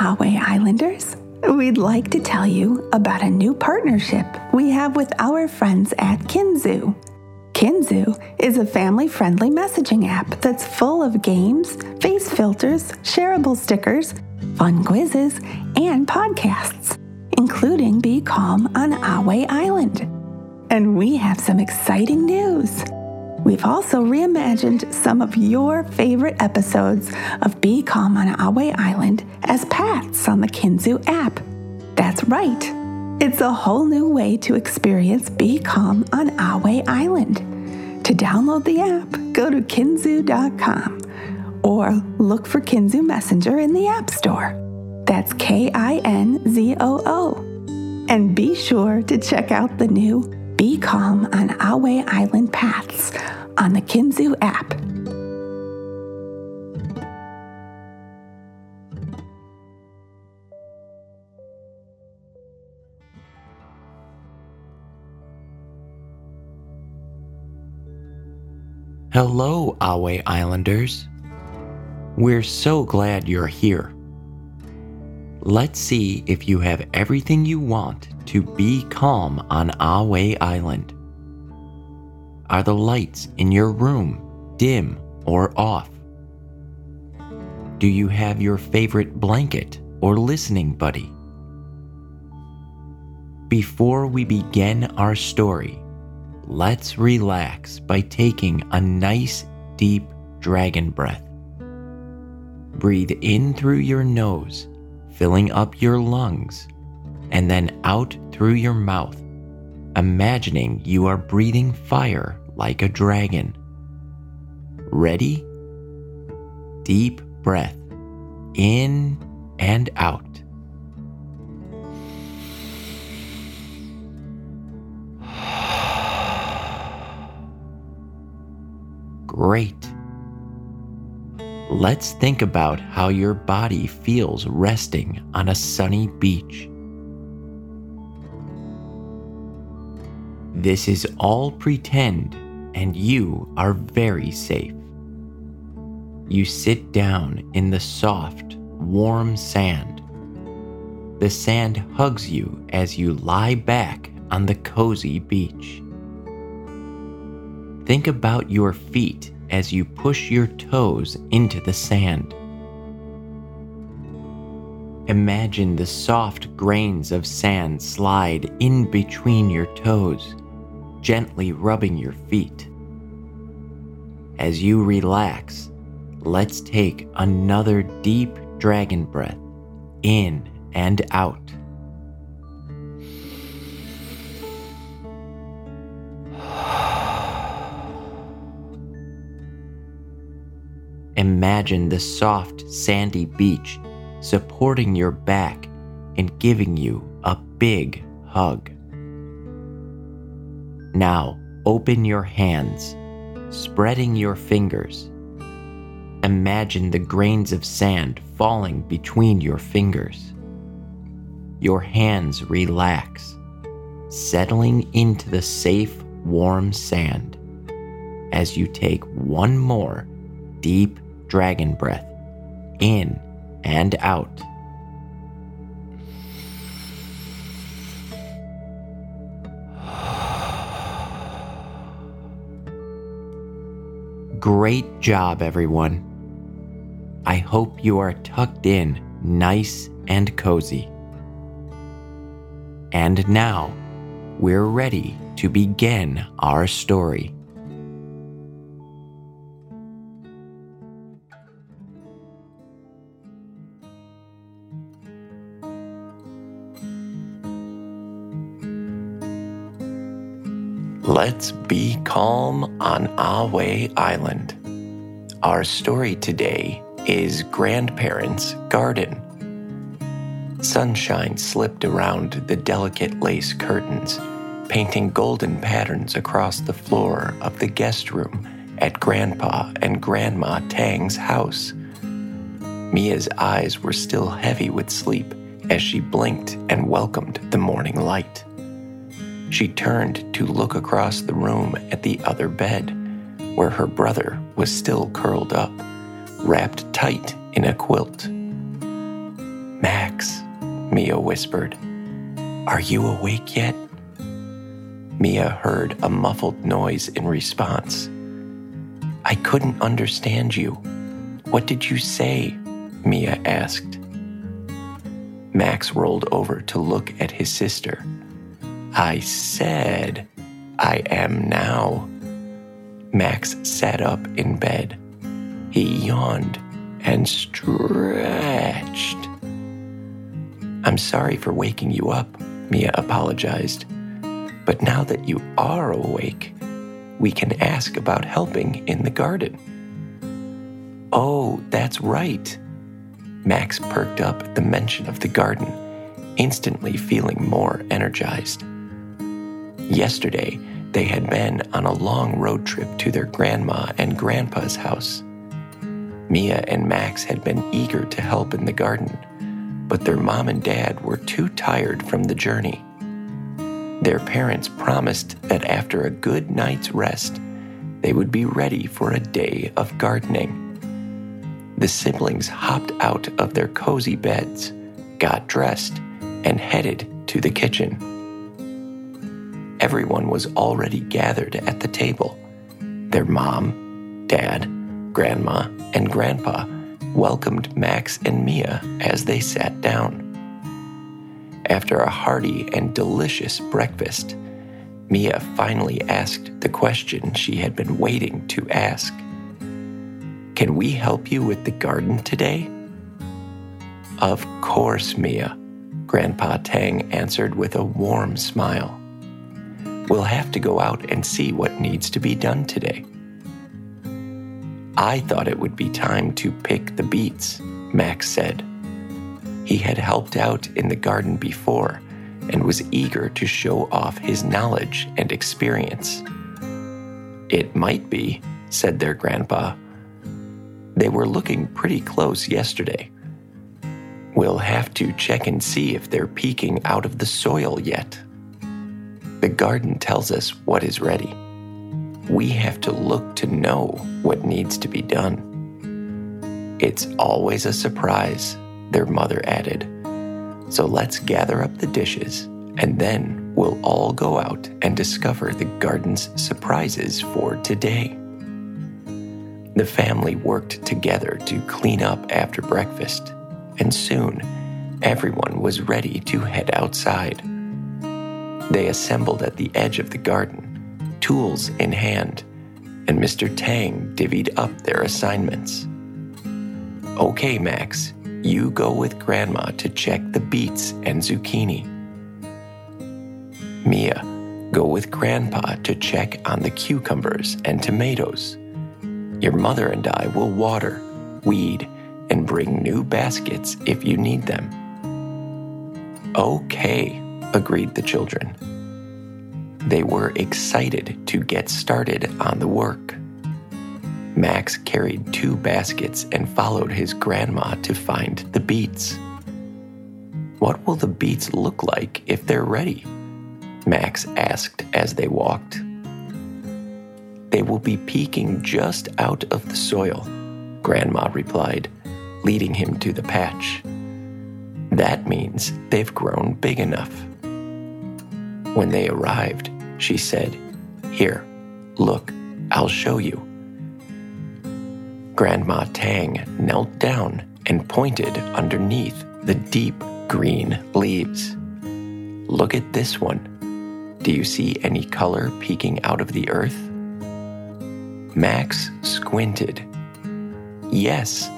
Ahway Islanders. We'd like to tell you about a new partnership we have with our friends at Kinzoo. Kinzoo is a family friendly messaging app that's full of games, face filters, shareable stickers, fun quizzes, and podcasts, including Be Calm on Ahway Island. And we have some exciting news. We've also reimagined some of your favorite episodes of Be Calm on Ahway Island as pats on the Kinzoo app. That's right. It's a whole new way to experience Be Calm on Ahway Island. To download the app, go to kinzoo.com or look for Kinzoo Messenger in the App Store. That's K I N Z O O. And be sure to check out the new Be Calm on Ahway Island paths on the Kinzoo app. Hello, Ahway Islanders. We're so glad you're here. Let's see if you have everything you want to be calm on Ahway Island. Are the lights in your room dim or off? Do you have your favorite blanket or listening buddy? Before we begin our story, let's relax by taking a nice deep dragon breath. Breathe in through your nose, filling up your lungs, and then out through your mouth, imagining you are breathing fire like a dragon. Ready? Deep breath in and out. Great. Let's think about how your body feels resting on a sunny beach. This is all pretend, and you are very safe. You sit down in the soft, warm sand. The sand hugs you as you lie back on the cozy beach. Think about your feet as you push your toes into the sand. Imagine the soft grains of sand slide in between your toes, gently rubbing your feet. As you relax, let's take another deep dragon breath in and out. Imagine the soft, sandy beach supporting your back and giving you a big hug. Now open your hands, spreading your fingers. Imagine the grains of sand falling between your fingers. Your hands relax, settling into the safe, warm sand as you take one more deep dragon breath in and out. Great job, everyone. I hope you are tucked in nice and cozy. And now, we're ready to begin our story. Let's be calm on Ahway Island. Our story today is Grandparents' Garden. Sunshine slipped around the delicate lace curtains, painting golden patterns across the floor of the guest room at Grandpa and Grandma Tang's house. Mia's eyes were still heavy with sleep as she blinked and welcomed the morning light. She turned to look across the room at the other bed, where her brother was still curled up, wrapped tight in a quilt. Max, Mia whispered, are you awake yet? Mia heard a muffled noise in response. I couldn't understand you. What did you say? Mia asked. Max rolled over to look at his sister. I said, I am now. Max sat up in bed. He yawned and stretched. I'm sorry for waking you up, Mia apologized. But now that you are awake, we can ask about helping in the garden. Oh, that's right. Max perked up at the mention of the garden, instantly feeling more energized. Yesterday, they had been on a long road trip to their grandma and grandpa's house. Mia and Max had been eager to help in the garden, but their mom and dad were too tired from the journey. Their parents promised that after a good night's rest, they would be ready for a day of gardening. The siblings hopped out of their cozy beds, got dressed, and headed to the kitchen. Everyone was already gathered at the table. Their mom, dad, grandma, and grandpa welcomed Max and Mia as they sat down. After a hearty and delicious breakfast, Mia finally asked the question she had been waiting to ask Can we help you with the garden today? Of course, Mia, Grandpa Tang answered with a warm smile. We'll have to go out and see what needs to be done today. I thought it would be time to pick the beets, Max said. He had helped out in the garden before and was eager to show off his knowledge and experience. It might be, said their grandpa. They were looking pretty close yesterday. We'll have to check and see if they're peeking out of the soil yet. The garden tells us what is ready. We have to look to know what needs to be done. It's always a surprise, their mother added. So let's gather up the dishes and then we'll all go out and discover the garden's surprises for today. The family worked together to clean up after breakfast, and soon everyone was ready to head outside. They assembled at the edge of the garden, tools in hand, and Mr. Tang divvied up their assignments. Okay, Max, you go with Grandma to check the beets and zucchini. Mia, go with Grandpa to check on the cucumbers and tomatoes. Your mother and I will water, weed, and bring new baskets if you need them. Okay, agreed the children. They were excited to get started on the work. Max carried two baskets and followed his grandma to find the beets. What will the beets look like if they're ready? Max asked as they walked. They will be peeking just out of the soil, Grandma replied, leading him to the patch. That means they've grown big enough. When they arrived, she said, Here, look, I'll show you. Grandma Tang knelt down and pointed underneath the deep green leaves. Look at this one. Do you see any color peeking out of the earth? Max squinted. Yes,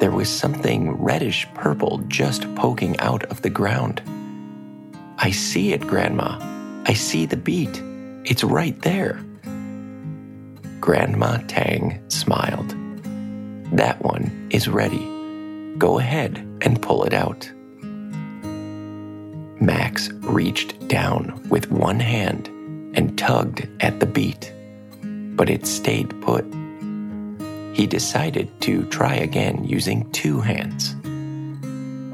there was something reddish purple just poking out of the ground. I see it, Grandma. I see the beet. It's right there. Grandma Tang smiled. That one is ready. Go ahead and pull it out. Max reached down with one hand and tugged at the beet, but it stayed put. He decided to try again using two hands.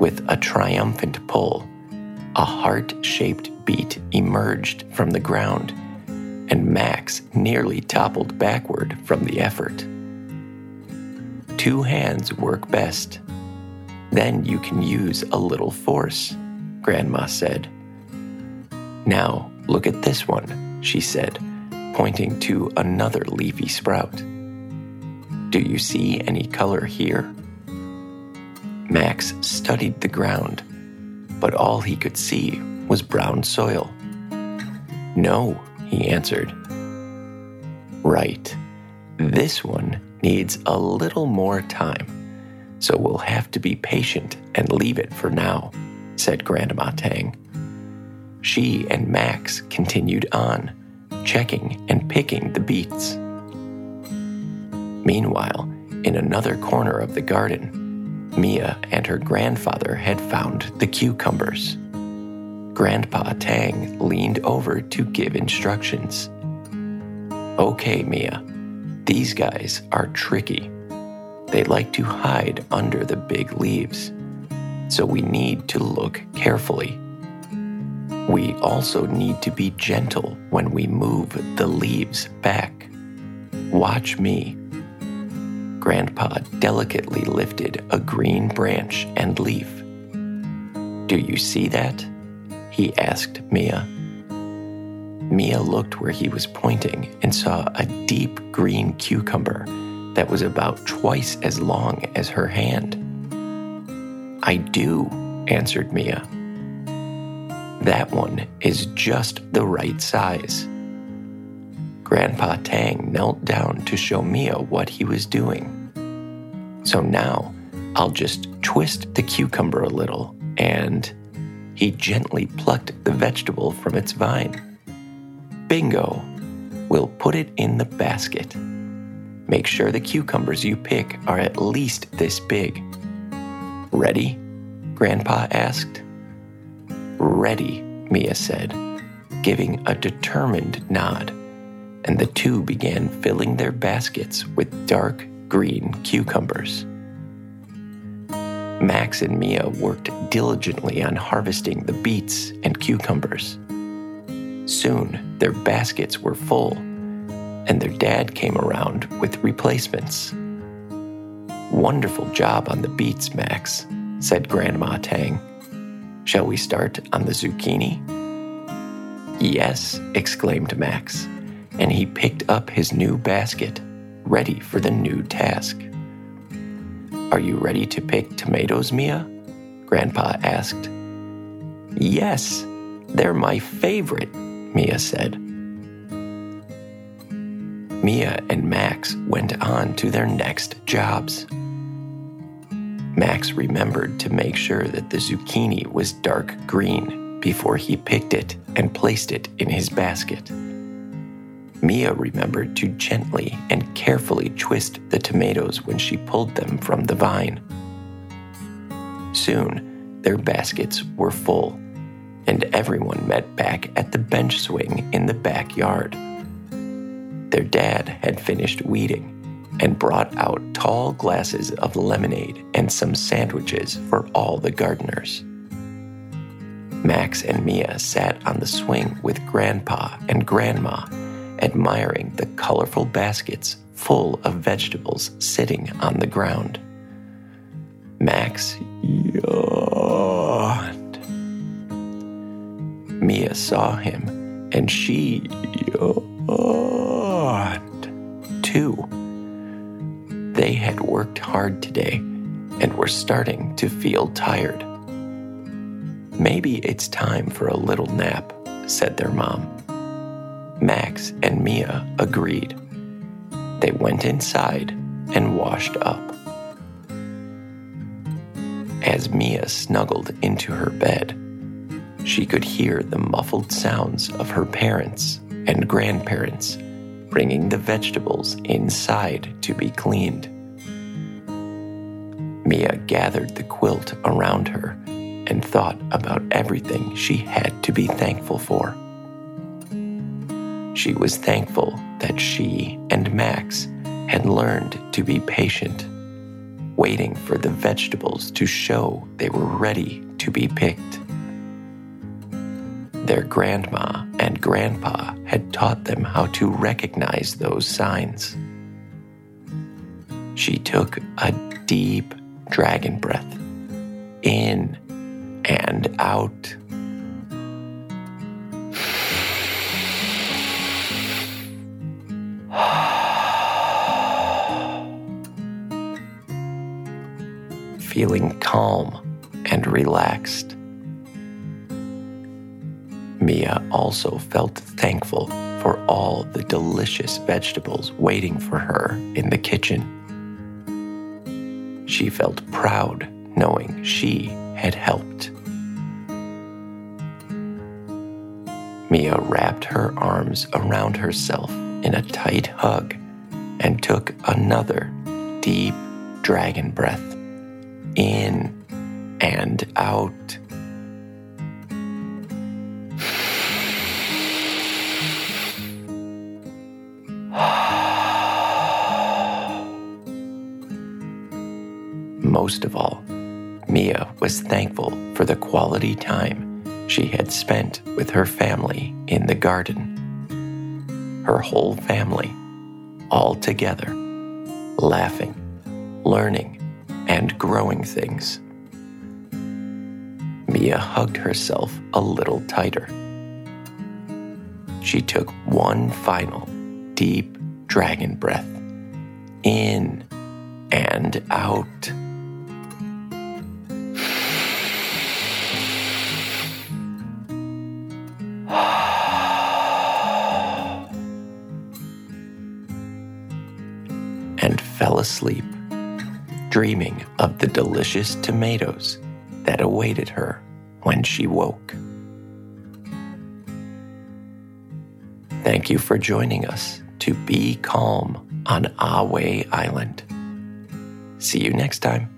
With a triumphant pull, a heart shaped beet emerged from the ground, and Max nearly toppled backward from the effort two hands work best. Then you can use a little force, Grandma said. Now, look at this one, she said, pointing to another leafy sprout. Do you see any color here? Max studied the ground, but all he could see was brown soil. No, he answered. Right. This one needs a little more time, so we'll have to be patient and leave it for now, said Grandma Tang. She and Max continued on, checking and picking the beets. Meanwhile, in another corner of the garden, Mia and her grandfather had found the cucumbers. Grandpa Tang leaned over to give instructions. Okay, Mia, these guys are tricky. They like to hide under the big leaves, so we need to look carefully. We also need to be gentle when we move the leaves back. Watch me. Grandpa delicately lifted a green branch and leaf. Do you see that? He asked Mia. Mia looked where he was pointing and saw a deep green cucumber that was about twice as long as her hand. I do, answered Mia. That one is just the right size. Grandpa Tang knelt down to show Mia what he was doing. So now I'll just twist the cucumber a little, and he gently plucked the vegetable from its vine. Bingo! We'll put it in the basket. Make sure the cucumbers you pick are at least this big. Ready? Grandpa asked. Ready, Mia said, giving a determined nod, and the two began filling their baskets with dark green cucumbers. Max and Mia worked diligently on harvesting the beets and cucumbers. Soon, their baskets were full, and their dad came around with replacements. Wonderful job on the beets, Max, said Grandma Tang. Shall we start on the zucchini? Yes, exclaimed Max, and he picked up his new basket ready for the new task. Are you ready to pick tomatoes, Mia? Grandpa asked. Yes, they're my favorite, Mia said. Mia and Max went on to their next jobs. Max remembered to make sure that the zucchini was dark green before he picked it and placed it in his basket. Mia remembered to gently and carefully twist the tomatoes when she pulled them from the vine. Soon, their baskets were full, and everyone met back at the bench swing in the backyard. Their dad had finished weeding and brought out tall glasses of lemonade and some sandwiches for all the gardeners. Max and Mia sat on the swing with Grandpa and Grandma admiring the colorful baskets full of vegetables sitting on the ground. Max yawned. Mia saw him and she yawned too. They had worked hard today and were starting to feel tired. Maybe it's time for a little nap, said their mom. Max and Mia agreed. They went inside and washed up. As Mia snuggled into her bed, she could hear the muffled sounds of her parents and grandparents bringing the vegetables inside to be cleaned. Mia gathered the quilt around her and thought about everything she had to be thankful for. She was thankful that she and Max had learned to be patient, waiting for the vegetables to show they were ready to be picked. Their grandma and grandpa had taught them how to recognize those signs. She took a deep dragon breath in and out. Feeling calm and relaxed. Mia also felt thankful for all the delicious vegetables waiting for her in the kitchen. She felt proud knowing she had helped. Mia wrapped her arms around herself in a tight hug and took another deep dragon breath in and out. Most of all, Mia was thankful for the quality time she had spent with her family in the garden. Her whole family, all together, laughing, learning, and growing things. Mia hugged herself a little tighter. She took one final deep dragon breath in and out. and fell asleep, dreaming of the delicious tomatoes that awaited her when she woke. Thank you for joining us to be calm on Ahway Island. See you next time.